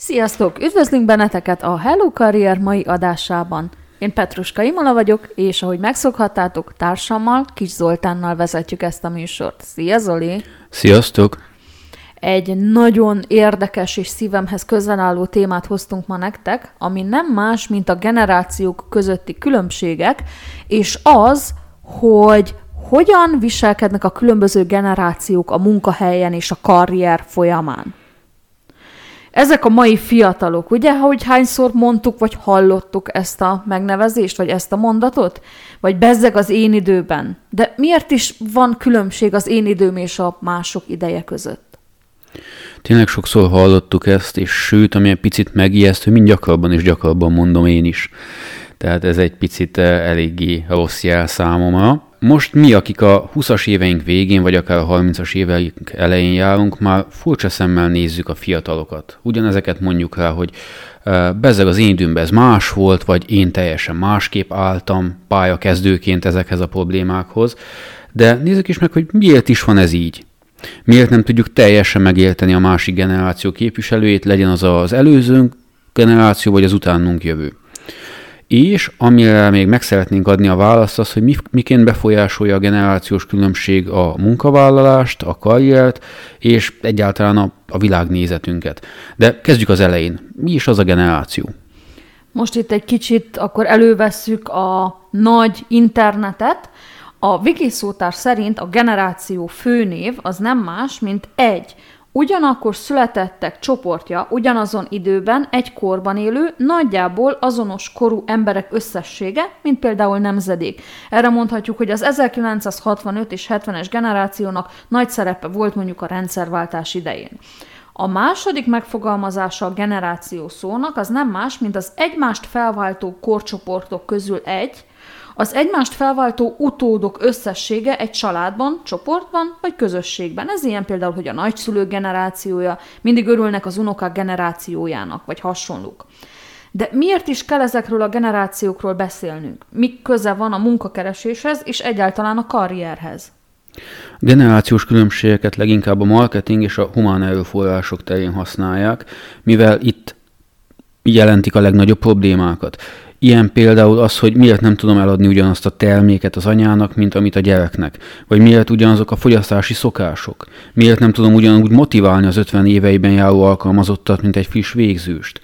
Sziasztok! Üdvözlünk benneteket a Hello Career mai adásában. Én Petruska Imola vagyok, és ahogy megszokhattátok, társammal, Kis Zoltánnal vezetjük ezt a műsort. Szia Zoli! Sziasztok! Egy nagyon érdekes és szívemhez közel álló témát hoztunk ma nektek, ami nem más, mint a generációk közötti különbségek, és az, hogy hogyan viselkednek a különböző generációk a munkahelyen és a karrier folyamán. Ezek a mai fiatalok, ugye, hogy hányszor mondtuk, vagy hallottuk ezt a megnevezést, vagy ezt a mondatot? Vagy bezzeg az én időben. De miért is van különbség az én időm és a mások ideje között? Tényleg sokszor hallottuk ezt, és sőt, ami egy picit megijesztő, mind gyakrabban és gyakrabban mondom én is. Tehát ez egy picit eh, eléggé rossz jel számomra. Most mi, akik a 20-as éveink végén, vagy akár a 30-as éveink elején járunk, már furcsa szemmel nézzük a fiatalokat. Ugyanezeket mondjuk rá, hogy bezeg az én időmben ez más volt, vagy én teljesen másképp álltam pályakezdőként ezekhez a problémákhoz. De nézzük is meg, hogy miért is van ez így. Miért nem tudjuk teljesen megérteni a másik generáció képviselőjét, legyen az az előző generáció, vagy az utánunk jövő. És amire még meg szeretnénk adni a választ az, hogy mi, miként befolyásolja a generációs különbség a munkavállalást, a karriert, és egyáltalán a, a világnézetünket. De kezdjük az elején. Mi is az a generáció? Most itt egy kicsit akkor elővesszük a nagy internetet. A Wikiszontár szerint a generáció főnév az nem más, mint egy Ugyanakkor születettek csoportja ugyanazon időben egy korban élő, nagyjából azonos korú emberek összessége, mint például nemzedék. Erre mondhatjuk, hogy az 1965 és 70-es generációnak nagy szerepe volt mondjuk a rendszerváltás idején. A második megfogalmazása a generáció szónak az nem más, mint az egymást felváltó korcsoportok közül egy, az egymást felváltó utódok összessége egy családban, csoportban vagy közösségben. Ez ilyen például, hogy a nagyszülők generációja, mindig örülnek az unokák generációjának, vagy hasonlók. De miért is kell ezekről a generációkról beszélnünk? Mi köze van a munkakereséshez és egyáltalán a karrierhez? A generációs különbségeket leginkább a marketing és a humán erőforrások terén használják, mivel itt jelentik a legnagyobb problémákat. Ilyen például az, hogy miért nem tudom eladni ugyanazt a terméket az anyának, mint amit a gyereknek. Vagy miért ugyanazok a fogyasztási szokások. Miért nem tudom ugyanúgy motiválni az 50 éveiben járó alkalmazottat, mint egy friss végzőst.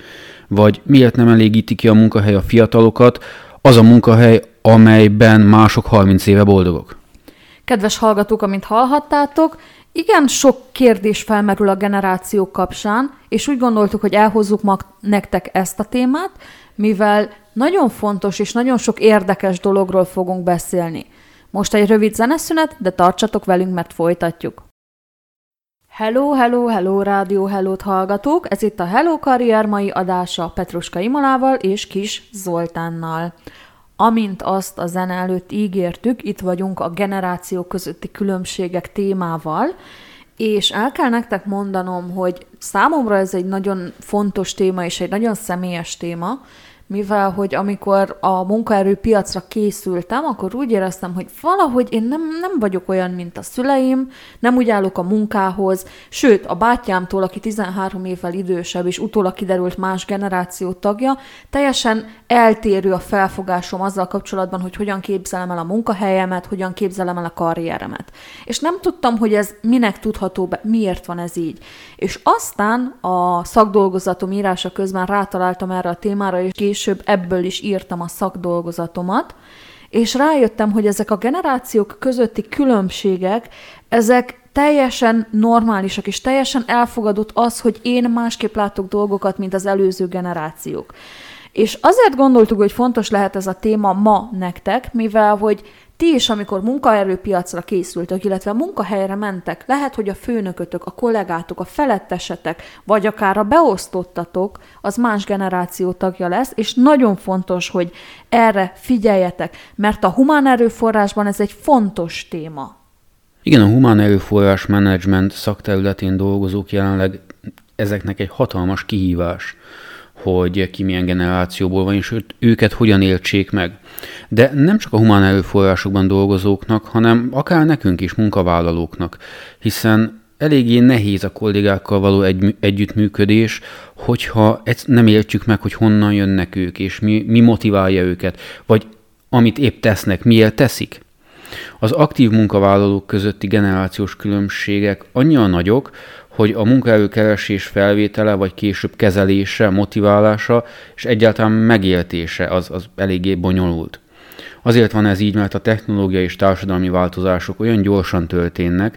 Vagy miért nem elégíti ki a munkahely a fiatalokat, az a munkahely, amelyben mások 30 éve boldogok. Kedves hallgatók, amint hallhattátok, igen, sok kérdés felmerül a generációk kapcsán, és úgy gondoltuk, hogy elhozzuk mag nektek ezt a témát, mivel nagyon fontos és nagyon sok érdekes dologról fogunk beszélni. Most egy rövid zeneszünet, de tartsatok velünk, mert folytatjuk. Hello, hello, hello, rádió, hello hallgatók! Ez itt a Hello Karrier mai adása Petruska Imolával és Kis Zoltánnal. Amint azt a zene előtt ígértük, itt vagyunk a generációk közötti különbségek témával, és el kell nektek mondanom, hogy számomra ez egy nagyon fontos téma és egy nagyon személyes téma, mivel hogy amikor a munkaerőpiacra készültem, akkor úgy éreztem, hogy valahogy én nem, nem vagyok olyan, mint a szüleim, nem úgy állok a munkához, sőt, a bátyámtól, aki 13 évvel idősebb, és utólag kiderült más generáció tagja, teljesen eltérő a felfogásom azzal kapcsolatban, hogy hogyan képzelem el a munkahelyemet, hogyan képzelem el a karrieremet. És nem tudtam, hogy ez minek tudható be, miért van ez így. És aztán a szakdolgozatom írása közben rátaláltam erre a témára, és később ebből is írtam a szakdolgozatomat, és rájöttem, hogy ezek a generációk közötti különbségek, ezek teljesen normálisak, és teljesen elfogadott az, hogy én másképp látok dolgokat, mint az előző generációk. És azért gondoltuk, hogy fontos lehet ez a téma ma nektek, mivel hogy ti is, amikor munkaerőpiacra készültök, illetve munkahelyre mentek, lehet, hogy a főnökötök, a kollégátok, a felettesetek, vagy akár a beosztottatok, az más generáció tagja lesz, és nagyon fontos, hogy erre figyeljetek, mert a humán erőforrásban ez egy fontos téma. Igen, a humán erőforrás menedzsment szakterületén dolgozók jelenleg ezeknek egy hatalmas kihívás hogy ki milyen generációból van, és őket hogyan éltsék meg. De nem csak a humán erőforrásokban dolgozóknak, hanem akár nekünk is, munkavállalóknak, hiszen eléggé nehéz a kollégákkal való egy, együttműködés, hogyha nem értjük meg, hogy honnan jönnek ők, és mi, mi motiválja őket, vagy amit épp tesznek, miért teszik. Az aktív munkavállalók közötti generációs különbségek annyira nagyok, hogy a munkaerőkeresés felvétele, vagy később kezelése, motiválása és egyáltalán megéltése az, az eléggé bonyolult. Azért van ez így, mert a technológiai és társadalmi változások olyan gyorsan történnek,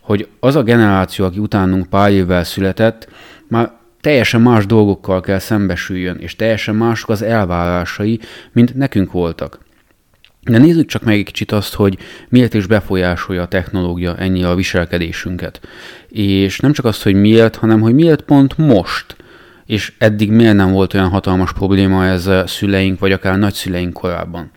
hogy az a generáció, aki utánunk pár évvel született, már teljesen más dolgokkal kell szembesüljön, és teljesen mások az elvárásai, mint nekünk voltak. De nézzük csak meg egy kicsit azt, hogy miért is befolyásolja a technológia ennyire a viselkedésünket. És nem csak azt, hogy miért, hanem hogy miért pont most, és eddig miért nem volt olyan hatalmas probléma ez a szüleink, vagy akár nagyszüleink korábban.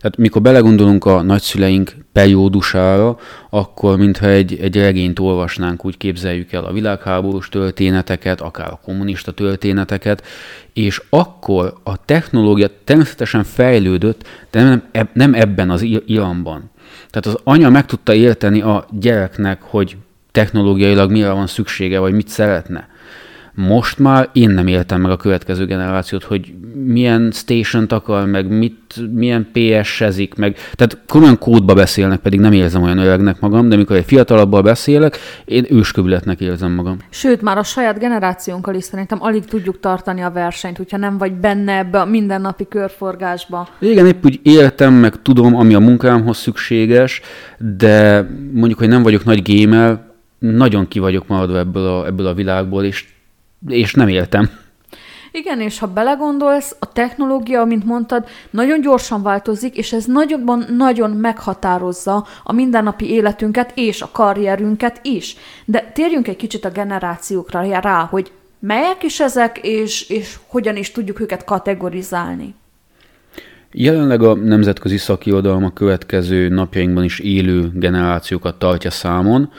Tehát mikor belegondolunk a nagyszüleink periódusára, akkor mintha egy, egy regényt olvasnánk, úgy képzeljük el a világháborús történeteket, akár a kommunista történeteket, és akkor a technológia természetesen fejlődött, de nem, nem ebben az iramban. Tehát az anya meg tudta érteni a gyereknek, hogy technológiailag mire van szüksége, vagy mit szeretne. Most már én nem éltem meg a következő generációt, hogy milyen station akar, meg mit, milyen PS-ezik, meg, tehát komolyan kódba beszélnek, pedig nem érzem olyan öregnek magam, de mikor egy fiatalabbal beszélek, én őskövületnek érzem magam. Sőt, már a saját generációnkkal is szerintem alig tudjuk tartani a versenyt, hogyha nem vagy benne ebbe a mindennapi körforgásba. Igen, épp úgy éltem, meg tudom, ami a munkámhoz szükséges, de mondjuk, hogy nem vagyok nagy gamer, nagyon ki vagyok maradva ebből a, ebből a világból, és és nem éltem. Igen, és ha belegondolsz, a technológia, mint mondtad, nagyon gyorsan változik, és ez nagyobban nagyon meghatározza a mindennapi életünket és a karrierünket is. De térjünk egy kicsit a generációkra rá, hogy melyek is ezek, és, és hogyan is tudjuk őket kategorizálni. Jelenleg a nemzetközi szakirodalom a következő napjainkban is élő generációkat tartja számon.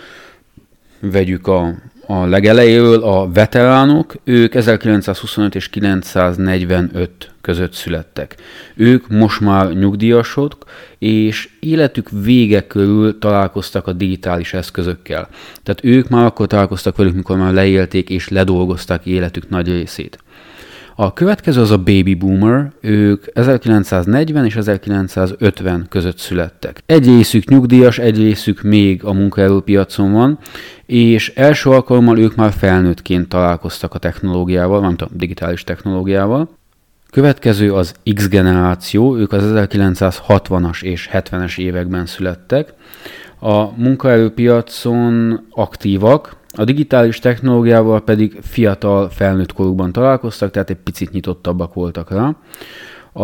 Vegyük a a legelejéről a veteránok, ők 1925 és 945 között születtek. Ők most már nyugdíjasok, és életük vége körül találkoztak a digitális eszközökkel. Tehát ők már akkor találkoztak velük, mikor már leélték és ledolgozták életük nagy részét. A következő az a baby boomer, ők 1940 és 1950 között születtek. Egy részük nyugdíjas, egy részük még a munkaerőpiacon van, és első alkalommal ők már felnőttként találkoztak a technológiával, nem tudom, digitális technológiával. Következő az X generáció, ők az 1960-as és 70-es években születtek. A munkaerőpiacon aktívak, a digitális technológiával pedig fiatal felnőtt korukban találkoztak, tehát egy picit nyitottabbak voltak rá.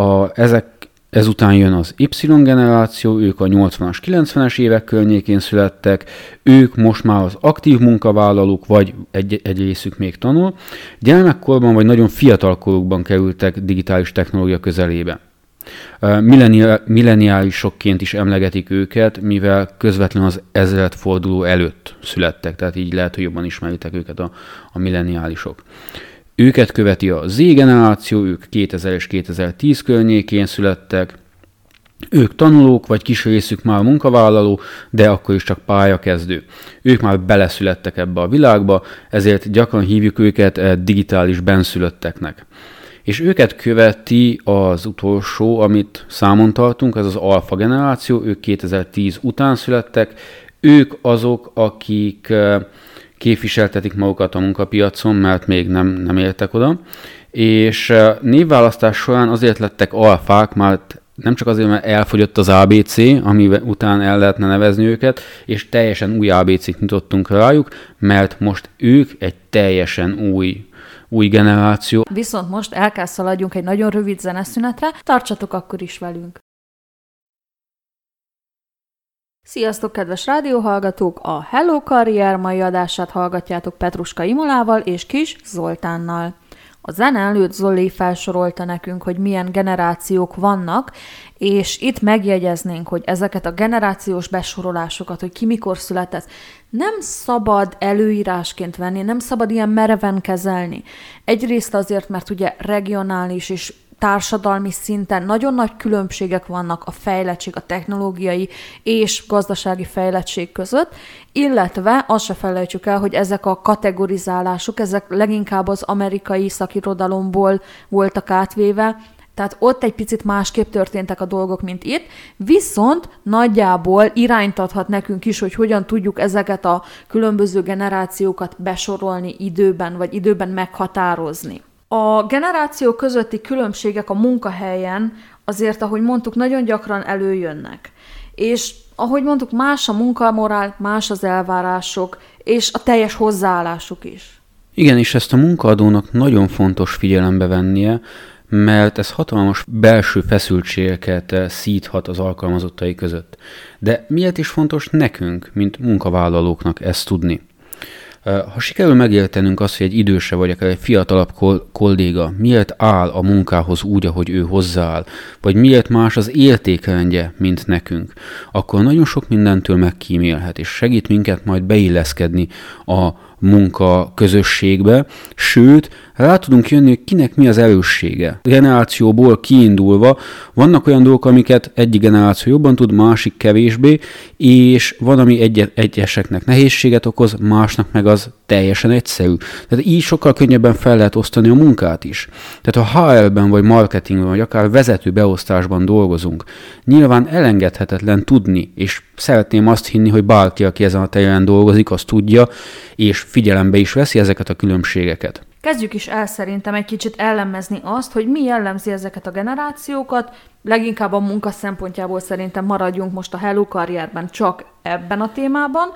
A, ezek Ezután jön az Y generáció, ők a 80-as, 90-es évek környékén születtek, ők most már az aktív munkavállalók, vagy egy, egy részük még tanul. Gyermekkorban vagy nagyon fiatal korukban kerültek digitális technológia közelébe. Milleniálisokként is emlegetik őket, mivel közvetlenül az ezredforduló előtt születtek, tehát így lehet, hogy jobban ismeritek őket a, a milleniálisok. Őket követi a Z generáció, ők 2000 és 2010 környékén születtek, ők tanulók, vagy kis részük már munkavállaló, de akkor is csak pályakezdő. Ők már beleszülettek ebbe a világba, ezért gyakran hívjuk őket eh, digitális benszülötteknek és őket követi az utolsó, amit számon tartunk, ez az alfa generáció, ők 2010 után születtek, ők azok, akik képviseltetik magukat a munkapiacon, mert még nem, nem értek oda, és névválasztás során azért lettek alfák, mert nem csak azért, mert elfogyott az ABC, ami után el lehetne nevezni őket, és teljesen új ABC-t nyitottunk rájuk, mert most ők egy teljesen új új generáció. Viszont most el kell szaladjunk egy nagyon rövid zeneszünetre, tartsatok akkor is velünk! Sziasztok, kedves rádióhallgatók! A Hello Karrier mai adását hallgatjátok Petruska Imolával és Kis Zoltánnal. A zene előtt Zoli felsorolta nekünk, hogy milyen generációk vannak, és itt megjegyeznénk, hogy ezeket a generációs besorolásokat, hogy ki mikor született, nem szabad előírásként venni, nem szabad ilyen mereven kezelni. Egyrészt azért, mert ugye regionális és társadalmi szinten nagyon nagy különbségek vannak a fejlettség, a technológiai és gazdasági fejlettség között, illetve azt se felejtsük el, hogy ezek a kategorizálások, ezek leginkább az amerikai szakirodalomból voltak átvéve, tehát ott egy picit másképp történtek a dolgok, mint itt, viszont nagyjából irányt adhat nekünk is, hogy hogyan tudjuk ezeket a különböző generációkat besorolni időben, vagy időben meghatározni. A generáció közötti különbségek a munkahelyen azért, ahogy mondtuk, nagyon gyakran előjönnek. És ahogy mondtuk, más a munkamorál, más az elvárások, és a teljes hozzáállásuk is. Igen, és ezt a munkaadónak nagyon fontos figyelembe vennie, mert ez hatalmas belső feszültségeket eh, szíthat az alkalmazottai között. De miért is fontos nekünk, mint munkavállalóknak ezt tudni? Ha sikerül megértenünk azt, hogy egy időse vagy akár egy fiatalabb kolléga miért áll a munkához úgy, ahogy ő hozzááll, vagy miért más az értékrendje, mint nekünk, akkor nagyon sok mindentől megkímélhet, és segít minket majd beilleszkedni a munka közösségbe, sőt, rá tudunk jönni, hogy kinek mi az erőssége. Generációból kiindulva vannak olyan dolgok, amiket egyik generáció jobban tud, másik kevésbé, és van, ami egy- egyeseknek nehézséget okoz, másnak meg az teljesen egyszerű. Tehát így sokkal könnyebben fel lehet osztani a munkát is. Tehát ha HR-ben, vagy marketingben, vagy akár vezető beosztásban dolgozunk, nyilván elengedhetetlen tudni, és szeretném azt hinni, hogy bárki, aki ezen a területen dolgozik, az tudja, és figyelembe is veszi ezeket a különbségeket. Kezdjük is el szerintem egy kicsit ellemezni azt, hogy mi jellemzi ezeket a generációkat, leginkább a munka szempontjából szerintem maradjunk most a Hello karrierben csak ebben a témában,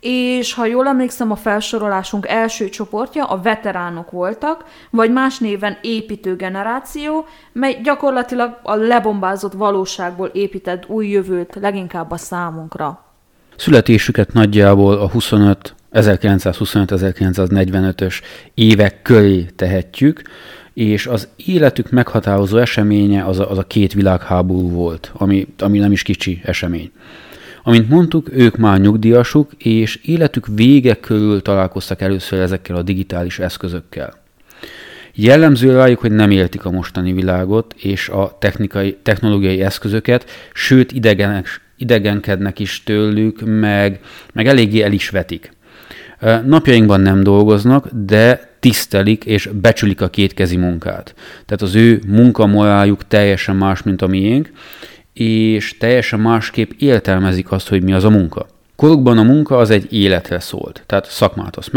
és ha jól emlékszem, a felsorolásunk első csoportja a veteránok voltak, vagy más néven építő generáció, mely gyakorlatilag a lebombázott valóságból épített új jövőt leginkább a számunkra. Születésüket nagyjából a 25 1925-1945-ös évek köré tehetjük, és az életük meghatározó eseménye az a, az a két világháború volt, ami, ami nem is kicsi esemény. Amint mondtuk, ők már nyugdíjasuk, és életük vége körül találkoztak először ezekkel a digitális eszközökkel. Jellemző rájuk, hogy nem éltik a mostani világot és a technikai, technológiai eszközöket, sőt idegenek, idegenkednek is tőlük, meg, meg eléggé el is vetik. Napjainkban nem dolgoznak, de tisztelik és becsülik a kétkezi munkát. Tehát az ő munkamoráljuk teljesen más, mint a miénk, és teljesen másképp értelmezik azt, hogy mi az a munka. Korukban a munka az egy életre szólt, tehát szakmát azt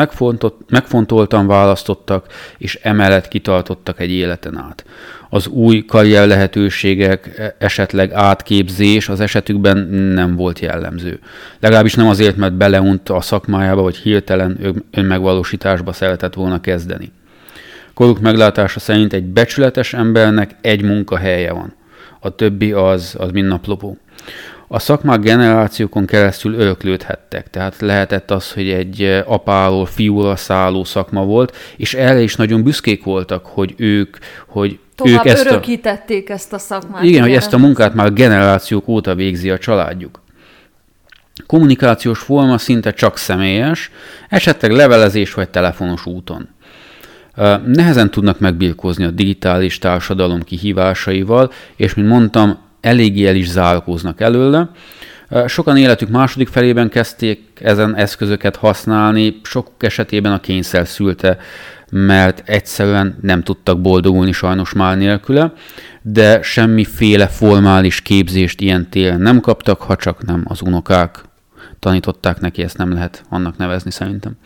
megfontoltan választottak, és emellett kitartottak egy életen át. Az új karrier lehetőségek, esetleg átképzés az esetükben nem volt jellemző. Legalábbis nem azért, mert beleunt a szakmájába, vagy hirtelen önmegvalósításba szeretett volna kezdeni. Koruk meglátása szerint egy becsületes embernek egy munkahelye van a többi az, az mind. A szakmák generációkon keresztül öröklődhettek, tehát lehetett az, hogy egy apáról fiúra szálló szakma volt, és erre is nagyon büszkék voltak, hogy ők, hogy Tovább ők ezt örökítették a, ezt a szakmát. Igen, hogy ezt a munkát már generációk óta végzi a családjuk. Kommunikációs forma szinte csak személyes, esetleg levelezés vagy telefonos úton. Nehezen tudnak megbirkózni a digitális társadalom kihívásaival, és mint mondtam, eléggé el is zárkóznak előle. Sokan életük második felében kezdték ezen eszközöket használni, sok esetében a kényszer szülte, mert egyszerűen nem tudtak boldogulni sajnos már nélküle, de semmiféle formális képzést ilyen télen nem kaptak, ha csak nem az unokák tanították neki, ezt nem lehet annak nevezni szerintem.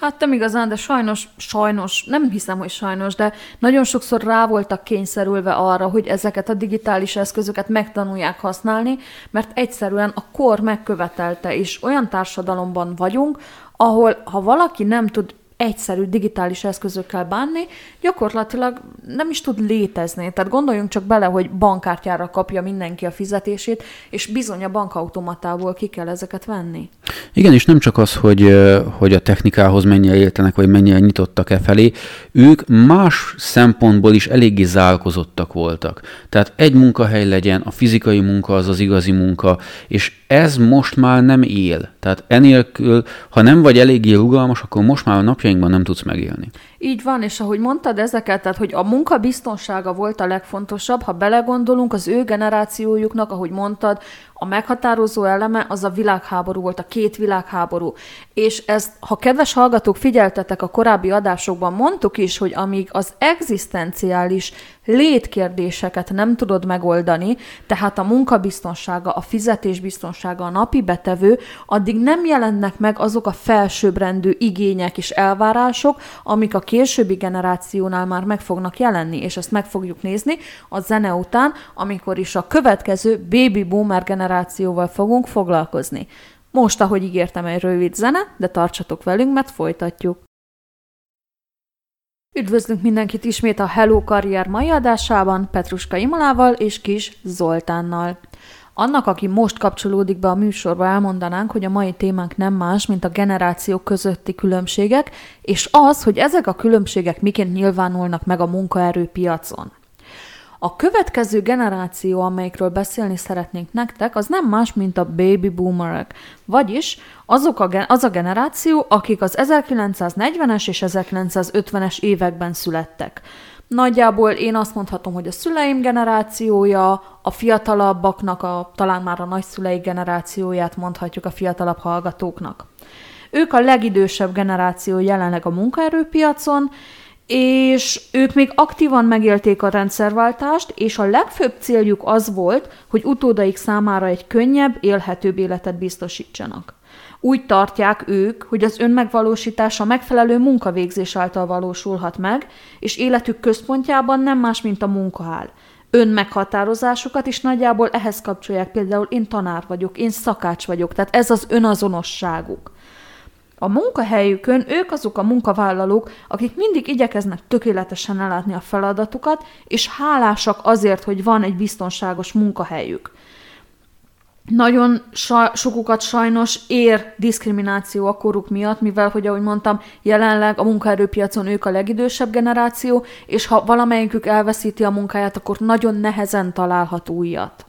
Hát nem igazán, de sajnos, sajnos, nem hiszem, hogy sajnos, de nagyon sokszor rá voltak kényszerülve arra, hogy ezeket a digitális eszközöket megtanulják használni, mert egyszerűen a kor megkövetelte, és olyan társadalomban vagyunk, ahol ha valaki nem tud egyszerű digitális eszközökkel bánni, gyakorlatilag nem is tud létezni. Tehát gondoljunk csak bele, hogy bankkártyára kapja mindenki a fizetését, és bizony a bankautomatából ki kell ezeket venni. Igen, és nem csak az, hogy, hogy a technikához mennyire értenek, vagy mennyire nyitottak e felé, ők más szempontból is eléggé zálkozottak voltak. Tehát egy munkahely legyen, a fizikai munka az az igazi munka, és ez most már nem él. Tehát enélkül, ha nem vagy eléggé rugalmas, akkor most már a napjainkban nem tudsz megélni. Így van, és ahogy mondtad ezeket, tehát hogy a munka biztonsága volt a legfontosabb, ha belegondolunk, az ő generációjuknak, ahogy mondtad, a meghatározó eleme az a világháború volt, a két világháború. És ezt, ha kedves hallgatók figyeltetek a korábbi adásokban, mondtuk is, hogy amíg az egzisztenciális létkérdéseket nem tudod megoldani, tehát a munkabiztonsága, a fizetésbiztonsága, a napi betevő, addig nem jelennek meg azok a felsőbbrendű igények és elvárások, amik a későbbi generációnál már meg fognak jelenni, és ezt meg fogjuk nézni a zene után, amikor is a következő baby boomer generációval fogunk foglalkozni. Most, ahogy ígértem, egy rövid zene, de tartsatok velünk, mert folytatjuk. Üdvözlünk mindenkit ismét a Hello Karrier mai adásában, Petruska Imalával és Kis Zoltánnal. Annak, aki most kapcsolódik be a műsorba, elmondanánk, hogy a mai témánk nem más, mint a generációk közötti különbségek, és az, hogy ezek a különbségek miként nyilvánulnak meg a munkaerőpiacon. A következő generáció, amelyikről beszélni szeretnénk nektek, az nem más, mint a baby boomerek. Vagyis azok a, az a generáció, akik az 1940-es és 1950-es években születtek. Nagyjából én azt mondhatom, hogy a szüleim generációja, a fiatalabbaknak, a, talán már a nagyszüleik generációját mondhatjuk a fiatalabb hallgatóknak. Ők a legidősebb generáció jelenleg a munkaerőpiacon, és ők még aktívan megélték a rendszerváltást, és a legfőbb céljuk az volt, hogy utódaik számára egy könnyebb, élhetőbb életet biztosítsanak. Úgy tartják ők, hogy az önmegvalósítása megfelelő munkavégzés által valósulhat meg, és életük központjában nem más, mint a munka áll. Önmeghatározásukat is nagyjából ehhez kapcsolják, például én tanár vagyok, én szakács vagyok, tehát ez az önazonosságuk. A munkahelyükön ők azok a munkavállalók, akik mindig igyekeznek tökéletesen ellátni a feladatukat, és hálásak azért, hogy van egy biztonságos munkahelyük. Nagyon sokukat sajnos ér diszkrimináció a koruk miatt, mivel, hogy ahogy mondtam, jelenleg a munkaerőpiacon ők a legidősebb generáció, és ha valamelyikük elveszíti a munkáját, akkor nagyon nehezen találhat újat.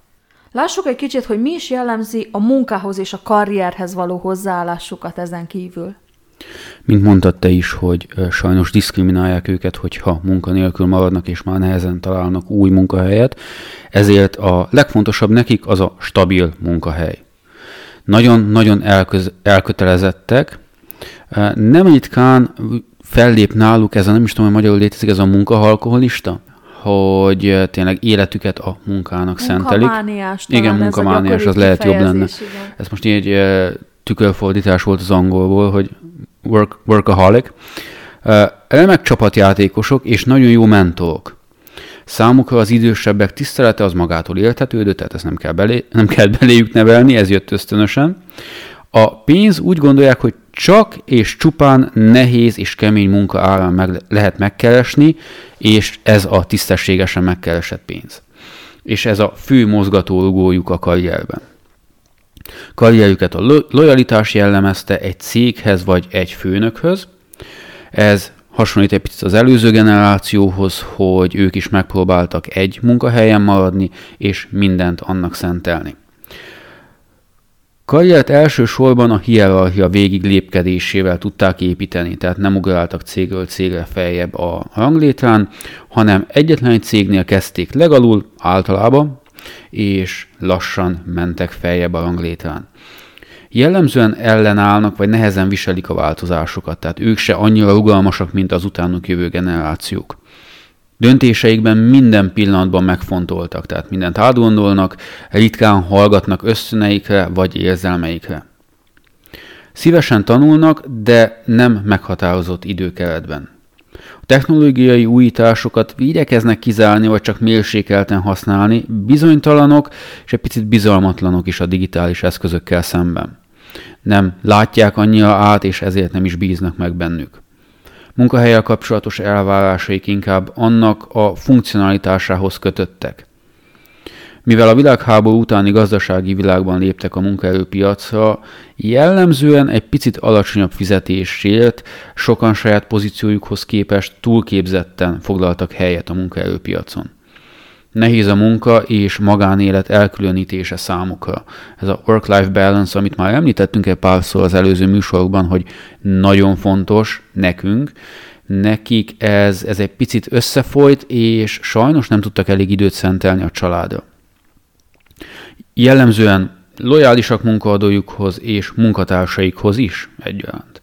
Lássuk egy kicsit, hogy mi is jellemzi a munkához és a karrierhez való hozzáállásukat ezen kívül. Mint mondtad te is, hogy sajnos diszkriminálják őket, hogyha munkanélkül maradnak és már nehezen találnak új munkahelyet, ezért a legfontosabb nekik az a stabil munkahely. Nagyon-nagyon elköz- elkötelezettek, nem ritkán fellép náluk ez a, nem is tudom, hogy magyarul létezik, ez a munkahalkoholista, hogy tényleg életüket a munkának szentelik. Igen, munkamániás, az lehet jobb lenne. Igen. Ez most így tükörfordítás volt az angolból, hogy work, workaholic. Remek csapatjátékosok és nagyon jó mentorok. Számukra az idősebbek tisztelete az magától éltetődő, tehát ezt nem kell, belé, nem kell beléjük nevelni, ez jött ösztönösen. A pénz úgy gondolják, hogy csak és csupán nehéz és kemény munka árán meg lehet megkeresni, és ez a tisztességesen megkeresett pénz. És ez a fő mozgatórugójuk a karrierben. Karrierjüket a lo- lojalitás jellemezte egy céghez vagy egy főnökhöz. Ez hasonlít egy picit az előző generációhoz, hogy ők is megpróbáltak egy munkahelyen maradni, és mindent annak szentelni. Karriert elsősorban a hierarchia végig lépkedésével tudták építeni, tehát nem ugráltak cégről cégre feljebb a ranglétrán, hanem egyetlen egy cégnél kezdték legalul, általában, és lassan mentek feljebb a ranglétrán. Jellemzően ellenállnak, vagy nehezen viselik a változásokat, tehát ők se annyira rugalmasak, mint az utánuk jövő generációk. Döntéseikben minden pillanatban megfontoltak, tehát mindent átgondolnak, ritkán hallgatnak összöneikre vagy érzelmeikre. Szívesen tanulnak, de nem meghatározott időkeretben. A technológiai újításokat igyekeznek kizárni, vagy csak mérsékelten használni, bizonytalanok és egy picit bizalmatlanok is a digitális eszközökkel szemben. Nem látják annyira át, és ezért nem is bíznak meg bennük munkahelyel kapcsolatos elvárásaik inkább annak a funkcionalitásához kötöttek. Mivel a világháború utáni gazdasági világban léptek a munkaerőpiacra, jellemzően egy picit alacsonyabb fizetésért sokan saját pozíciójukhoz képest túlképzetten foglaltak helyet a munkaerőpiacon. Nehéz a munka és magánélet elkülönítése számukra. Ez a work-life balance, amit már említettünk egy párszor az előző műsorokban, hogy nagyon fontos nekünk, nekik ez, ez egy picit összefolyt, és sajnos nem tudtak elég időt szentelni a családra. Jellemzően lojálisak munkaadójukhoz és munkatársaikhoz is egyaránt.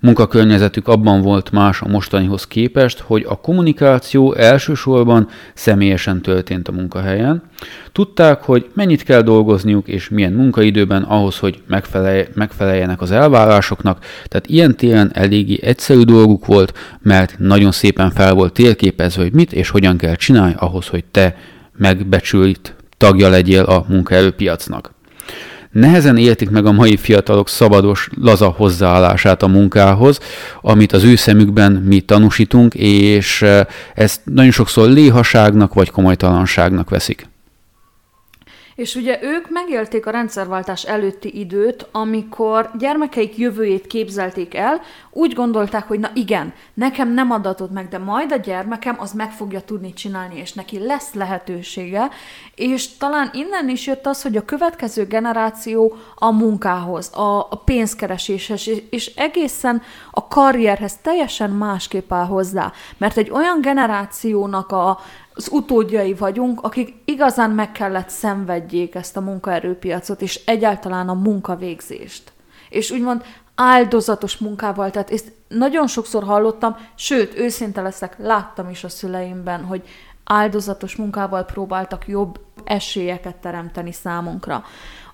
Munkakörnyezetük abban volt más a mostanihoz képest, hogy a kommunikáció elsősorban személyesen történt a munkahelyen. Tudták, hogy mennyit kell dolgozniuk és milyen munkaidőben ahhoz, hogy megfelelj, megfeleljenek az elvárásoknak, tehát ilyen téren eléggé egyszerű dolguk volt, mert nagyon szépen fel volt térképezve, hogy mit és hogyan kell csinálni ahhoz, hogy te megbecsült tagja legyél a munkaerőpiacnak. Nehezen értik meg a mai fiatalok szabados, laza hozzáállását a munkához, amit az ő szemükben mi tanúsítunk, és eh, ezt nagyon sokszor léhaságnak vagy komolytalanságnak veszik. És ugye ők megélték a rendszerváltás előtti időt, amikor gyermekeik jövőjét képzelték el, úgy gondolták, hogy na igen, nekem nem adatot meg, de majd a gyermekem az meg fogja tudni csinálni, és neki lesz lehetősége, és talán innen is jött az, hogy a következő generáció a munkához, a, a pénzkereséshez, és, és egészen a karrierhez teljesen másképp áll hozzá, mert egy olyan generációnak a az utódjai vagyunk, akik igazán meg kellett szenvedjék ezt a munkaerőpiacot, és egyáltalán a munkavégzést. És úgymond áldozatos munkával, tehát ezt nagyon sokszor hallottam, sőt, őszinte leszek, láttam is a szüleimben, hogy áldozatos munkával próbáltak jobb esélyeket teremteni számunkra.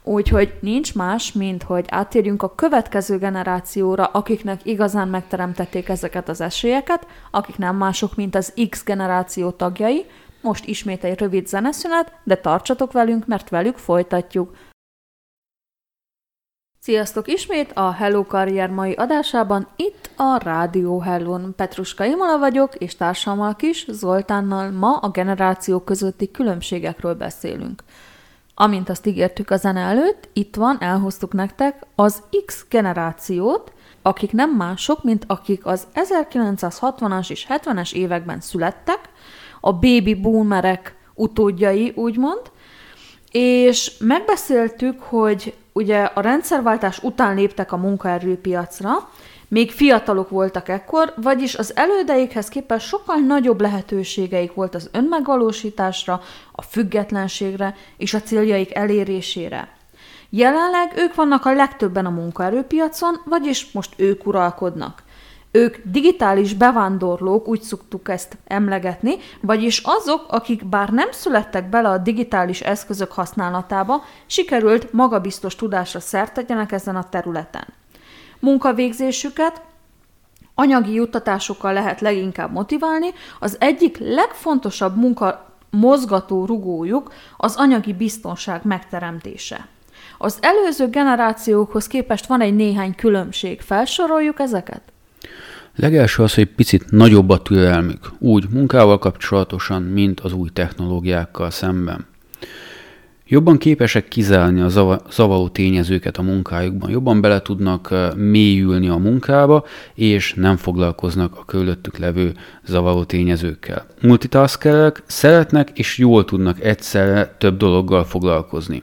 Úgyhogy nincs más, mint hogy átérjünk a következő generációra, akiknek igazán megteremtették ezeket az esélyeket, akik nem mások, mint az X generáció tagjai. Most ismét egy rövid zeneszünet, de tartsatok velünk, mert velük folytatjuk. Sziasztok ismét a Hello Karrier mai adásában, itt a Rádió Hellon. Petruska Imola vagyok, és társammal kis Zoltánnal ma a generációk közötti különbségekről beszélünk. Amint azt ígértük a zene előtt, itt van, elhoztuk nektek az X generációt, akik nem mások, mint akik az 1960-as és 70-es években születtek, a baby boomerek utódjai, úgymond, és megbeszéltük, hogy ugye a rendszerváltás után léptek a munkaerőpiacra, még fiatalok voltak ekkor, vagyis az elődeikhez képest sokkal nagyobb lehetőségeik volt az önmegvalósításra, a függetlenségre és a céljaik elérésére. Jelenleg ők vannak a legtöbben a munkaerőpiacon, vagyis most ők uralkodnak. Ők digitális bevándorlók, úgy szoktuk ezt emlegetni, vagyis azok, akik bár nem születtek bele a digitális eszközök használatába, sikerült magabiztos tudásra szert ezen a területen munkavégzésüket anyagi juttatásokkal lehet leginkább motiválni, az egyik legfontosabb munka mozgató rugójuk az anyagi biztonság megteremtése. Az előző generációkhoz képest van egy néhány különbség. Felsoroljuk ezeket? Legelső az, hogy picit nagyobb a türelmük, úgy munkával kapcsolatosan, mint az új technológiákkal szemben. Jobban képesek kizárni a zavaró tényezőket a munkájukban, jobban bele tudnak mélyülni a munkába, és nem foglalkoznak a körülöttük levő zavaró tényezőkkel. Multitaskerek szeretnek és jól tudnak egyszerre több dologgal foglalkozni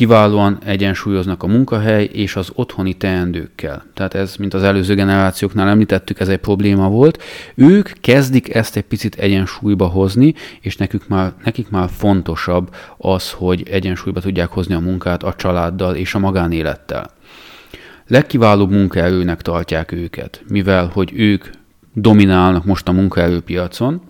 kiválóan egyensúlyoznak a munkahely és az otthoni teendőkkel. Tehát ez, mint az előző generációknál említettük, ez egy probléma volt. Ők kezdik ezt egy picit egyensúlyba hozni, és nekük már, nekik már fontosabb az, hogy egyensúlyba tudják hozni a munkát a családdal és a magánélettel. Legkiválóbb munkaerőnek tartják őket, mivel hogy ők dominálnak most a munkaerőpiacon,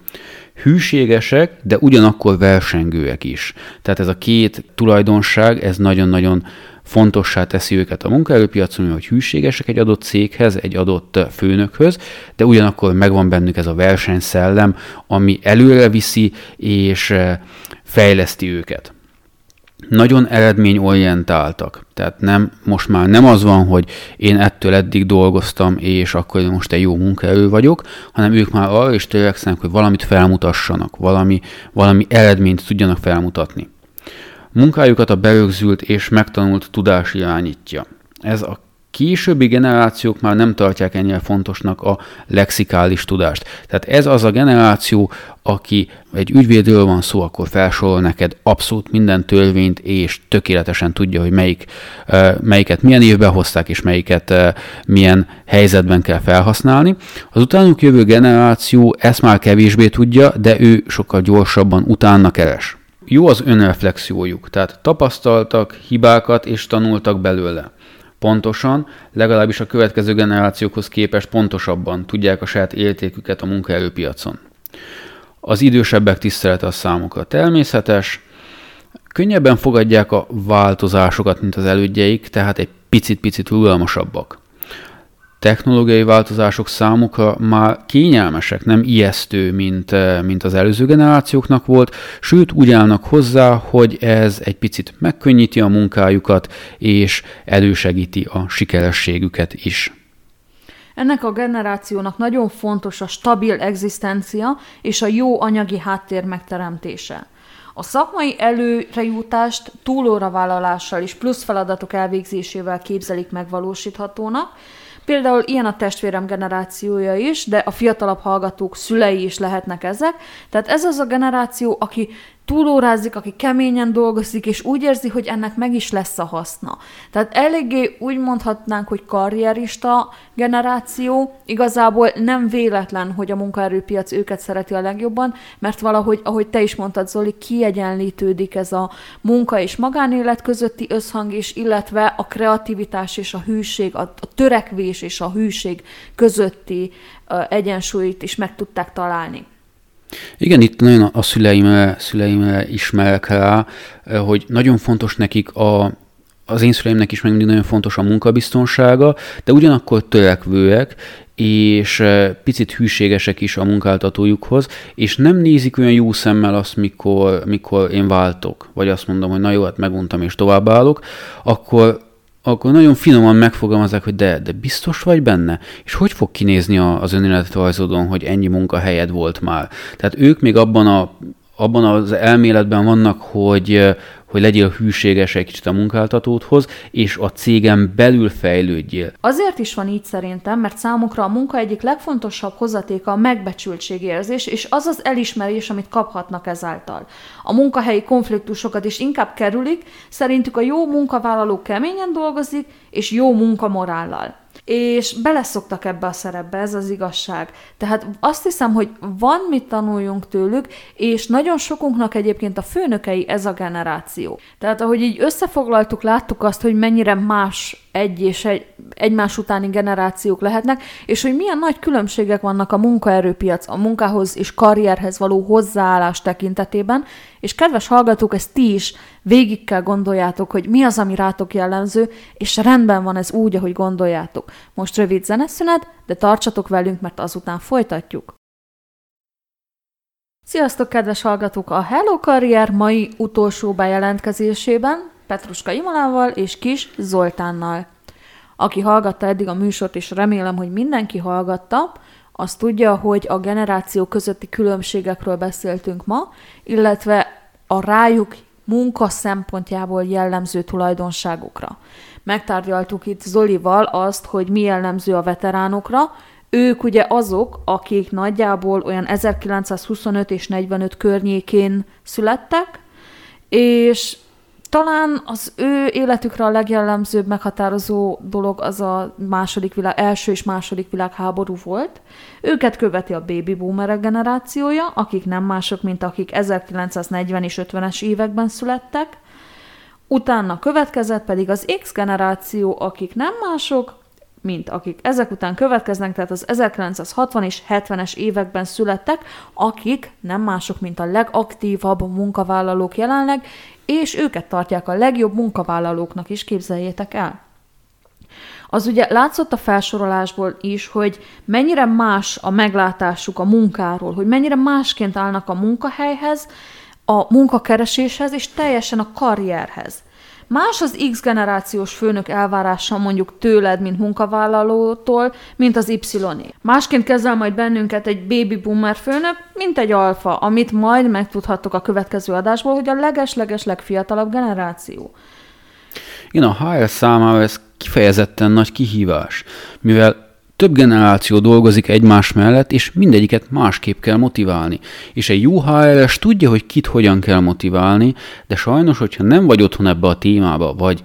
hűségesek, de ugyanakkor versengőek is. Tehát ez a két tulajdonság, ez nagyon-nagyon fontossá teszi őket a munkaerőpiacon, hogy hűségesek egy adott céghez, egy adott főnökhöz, de ugyanakkor megvan bennük ez a versenyszellem, ami előre viszi és eh, fejleszti őket nagyon eredményorientáltak. Tehát nem, most már nem az van, hogy én ettől eddig dolgoztam, és akkor most egy jó munkaerő vagyok, hanem ők már arra is törekszenek, hogy valamit felmutassanak, valami, valami eredményt tudjanak felmutatni. Munkájukat a berögzült és megtanult tudás irányítja. Ez a későbbi generációk már nem tartják ennyire fontosnak a lexikális tudást. Tehát ez az a generáció, aki egy ügyvédről van szó, akkor felsorol neked abszolút minden törvényt, és tökéletesen tudja, hogy melyik, melyiket milyen évben hozták, és melyiket milyen helyzetben kell felhasználni. Az utánuk jövő generáció ezt már kevésbé tudja, de ő sokkal gyorsabban utána keres. Jó az önreflexiójuk, tehát tapasztaltak hibákat és tanultak belőle pontosan, legalábbis a következő generációkhoz képest pontosabban tudják a saját értéküket a munkaerőpiacon. Az idősebbek tisztelete a számukra természetes, könnyebben fogadják a változásokat, mint az elődjeik, tehát egy picit-picit rugalmasabbak technológiai változások számukra már kényelmesek, nem ijesztő, mint, eh, mint az előző generációknak volt, sőt úgy állnak hozzá, hogy ez egy picit megkönnyíti a munkájukat, és elősegíti a sikerességüket is. Ennek a generációnak nagyon fontos a stabil egzisztencia és a jó anyagi háttér megteremtése. A szakmai előrejutást túlóravállalással és plusz feladatok elvégzésével képzelik megvalósíthatónak, Például ilyen a testvérem generációja is, de a fiatalabb hallgatók szülei is lehetnek ezek. Tehát ez az a generáció, aki túlórázik, aki keményen dolgozik, és úgy érzi, hogy ennek meg is lesz a haszna. Tehát eléggé úgy mondhatnánk, hogy karrierista generáció, igazából nem véletlen, hogy a munkaerőpiac őket szereti a legjobban, mert valahogy, ahogy te is mondtad, Zoli, kiegyenlítődik ez a munka és magánélet közötti összhang is, illetve a kreativitás és a hűség, a, törekvés és a hűség közötti egyensúlyt is meg tudták találni. Igen, itt nagyon a szüleimre, szüleimre ismerek rá, hogy nagyon fontos nekik a, az én szüleimnek is meg mindig nagyon fontos a munkabiztonsága, de ugyanakkor törekvőek, és picit hűségesek is a munkáltatójukhoz, és nem nézik olyan jó szemmel azt, mikor, mikor én váltok, vagy azt mondom, hogy na jó, hát meguntam és továbbállok, akkor akkor nagyon finoman megfogalmazzák, hogy de, de biztos vagy benne? És hogy fog kinézni az önéletrajzodon, hogy ennyi munkahelyed volt már? Tehát ők még abban a abban az elméletben vannak, hogy, hogy legyél hűséges egy kicsit a munkáltatódhoz, és a cégem belül fejlődjél. Azért is van így szerintem, mert számukra a munka egyik legfontosabb hozatéka a megbecsültségérzés, és az az elismerés, amit kaphatnak ezáltal. A munkahelyi konfliktusokat is inkább kerülik, szerintük a jó munkavállaló keményen dolgozik, és jó munkamorállal és beleszoktak ebbe a szerepbe, ez az igazság. Tehát azt hiszem, hogy van mit tanuljunk tőlük, és nagyon sokunknak egyébként a főnökei ez a generáció. Tehát ahogy így összefoglaltuk, láttuk azt, hogy mennyire más egy és egy, egymás utáni generációk lehetnek, és hogy milyen nagy különbségek vannak a munkaerőpiac, a munkához és karrierhez való hozzáállás tekintetében, és kedves hallgatók, ezt ti is végig kell gondoljátok, hogy mi az, ami rátok jellemző, és rendben van ez úgy, ahogy gondoljátok. Most rövid zeneszünet, de tartsatok velünk, mert azután folytatjuk. Sziasztok, kedves hallgatók! A Hello Karrier mai utolsó bejelentkezésében Petruska Imolával és Kis Zoltánnal. Aki hallgatta eddig a műsort, és remélem, hogy mindenki hallgatta, az tudja, hogy a generáció közötti különbségekről beszéltünk ma, illetve a rájuk munka szempontjából jellemző tulajdonságukra. Megtárgyaltuk itt Zolival azt, hogy mi jellemző a veteránokra, ők ugye azok, akik nagyjából olyan 1925 és 45 környékén születtek, és talán az ő életükre a legjellemzőbb meghatározó dolog az a második világ, első és második világháború volt. Őket követi a baby boomerek generációja, akik nem mások, mint akik 1940 és 50-es években születtek. Utána következett pedig az X generáció, akik nem mások, mint akik ezek után következnek, tehát az 1960 és 70-es években születtek, akik nem mások, mint a legaktívabb munkavállalók jelenleg, és őket tartják a legjobb munkavállalóknak is, képzeljétek el. Az ugye látszott a felsorolásból is, hogy mennyire más a meglátásuk a munkáról, hogy mennyire másként állnak a munkahelyhez, a munkakereséshez és teljesen a karrierhez. Más az X generációs főnök elvárása mondjuk tőled, mint munkavállalótól, mint az y -é. Másként kezel majd bennünket egy baby boomer főnök, mint egy alfa, amit majd megtudhattok a következő adásból, hogy a leges-leges legfiatalabb generáció. Igen, a HR számára ez kifejezetten nagy kihívás, mivel több generáció dolgozik egymás mellett, és mindegyiket másképp kell motiválni. És egy jó HRS tudja, hogy kit hogyan kell motiválni, de sajnos, hogyha nem vagy otthon ebbe a témába, vagy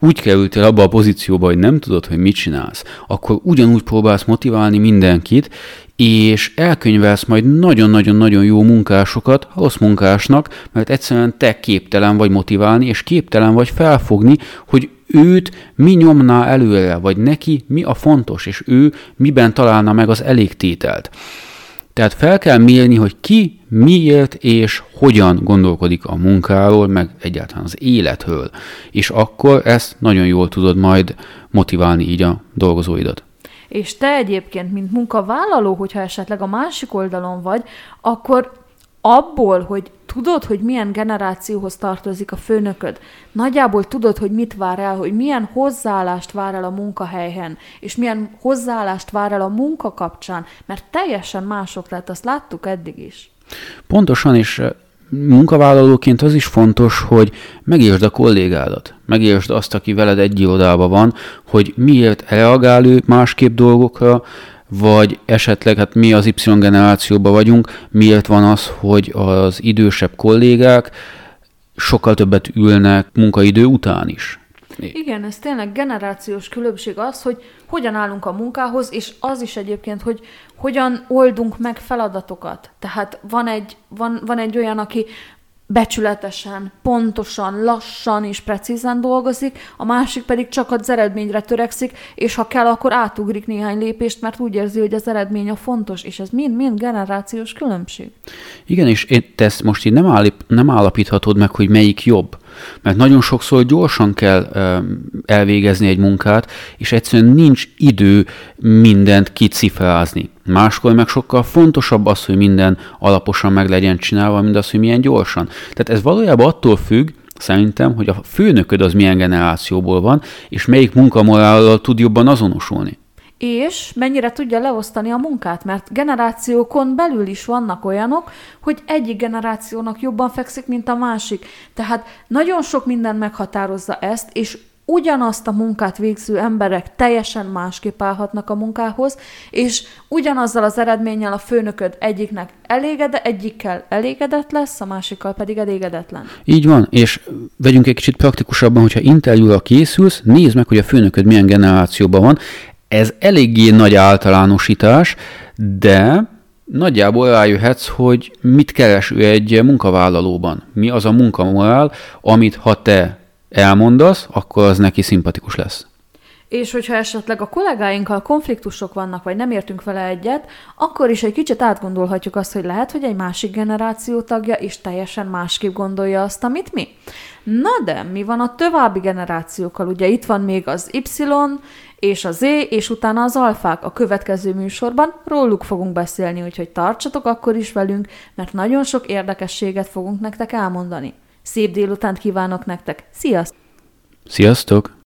úgy kerültél abba a pozícióba, hogy nem tudod, hogy mit csinálsz, akkor ugyanúgy próbálsz motiválni mindenkit, és elkönyvelsz majd nagyon-nagyon-nagyon jó munkásokat rossz munkásnak, mert egyszerűen te képtelen vagy motiválni, és képtelen vagy felfogni, hogy őt mi nyomná előre, vagy neki mi a fontos, és ő miben találna meg az elégtételt. Tehát fel kell mérni, hogy ki miért és hogyan gondolkodik a munkáról, meg egyáltalán az életről. És akkor ezt nagyon jól tudod majd motiválni így a dolgozóidat. És te egyébként, mint munkavállaló, hogyha esetleg a másik oldalon vagy, akkor abból, hogy tudod, hogy milyen generációhoz tartozik a főnököd, nagyjából tudod, hogy mit vár el, hogy milyen hozzáállást vár el a munkahelyhen, és milyen hozzáállást vár el a munka kapcsán, mert teljesen mások lett, azt láttuk eddig is. Pontosan, és munkavállalóként az is fontos, hogy megértsd a kollégádat, megértsd azt, aki veled egy irodában van, hogy miért reagál ő másképp dolgokra, vagy esetleg, hát mi az Y generációban vagyunk, miért van az, hogy az idősebb kollégák sokkal többet ülnek munkaidő után is. Igen, ez tényleg generációs különbség az, hogy hogyan állunk a munkához, és az is egyébként, hogy hogyan oldunk meg feladatokat. Tehát van egy, van, van egy olyan, aki becsületesen, pontosan, lassan és precízen dolgozik, a másik pedig csak az eredményre törekszik, és ha kell, akkor átugrik néhány lépést, mert úgy érzi, hogy az eredmény a fontos, és ez mind-mind generációs különbség. Igen, és te ezt most így nem, állip, nem állapíthatod meg, hogy melyik jobb. Mert nagyon sokszor gyorsan kell elvégezni egy munkát, és egyszerűen nincs idő mindent kicifrázni. Máskor meg sokkal fontosabb az, hogy minden alaposan meg legyen csinálva, mint az, hogy milyen gyorsan. Tehát ez valójában attól függ, szerintem, hogy a főnököd az milyen generációból van, és melyik munkamorállal tud jobban azonosulni és mennyire tudja leosztani a munkát, mert generációkon belül is vannak olyanok, hogy egyik generációnak jobban fekszik, mint a másik. Tehát nagyon sok minden meghatározza ezt, és ugyanazt a munkát végző emberek teljesen másképp állhatnak a munkához, és ugyanazzal az eredménnyel a főnököd egyiknek elégede, egyikkel elégedett lesz, a másikkal pedig elégedetlen. Így van, és vegyünk egy kicsit praktikusabban, hogyha interjúra készülsz, nézd meg, hogy a főnököd milyen generációban van, ez eléggé nagy általánosítás, de nagyjából rájöhetsz, hogy mit keres ő egy munkavállalóban. Mi az a munkamorál, amit ha te elmondasz, akkor az neki szimpatikus lesz. És hogyha esetleg a kollégáinkkal konfliktusok vannak, vagy nem értünk vele egyet, akkor is egy kicsit átgondolhatjuk azt, hogy lehet, hogy egy másik generáció tagja is teljesen másképp gondolja azt, amit mi. Na de, mi van a további generációkkal? Ugye itt van még az Y, és a Z, és utána az alfák. A következő műsorban róluk fogunk beszélni, úgyhogy tartsatok akkor is velünk, mert nagyon sok érdekességet fogunk nektek elmondani. Szép délutánt kívánok nektek! Sziasztok! Sziasztok!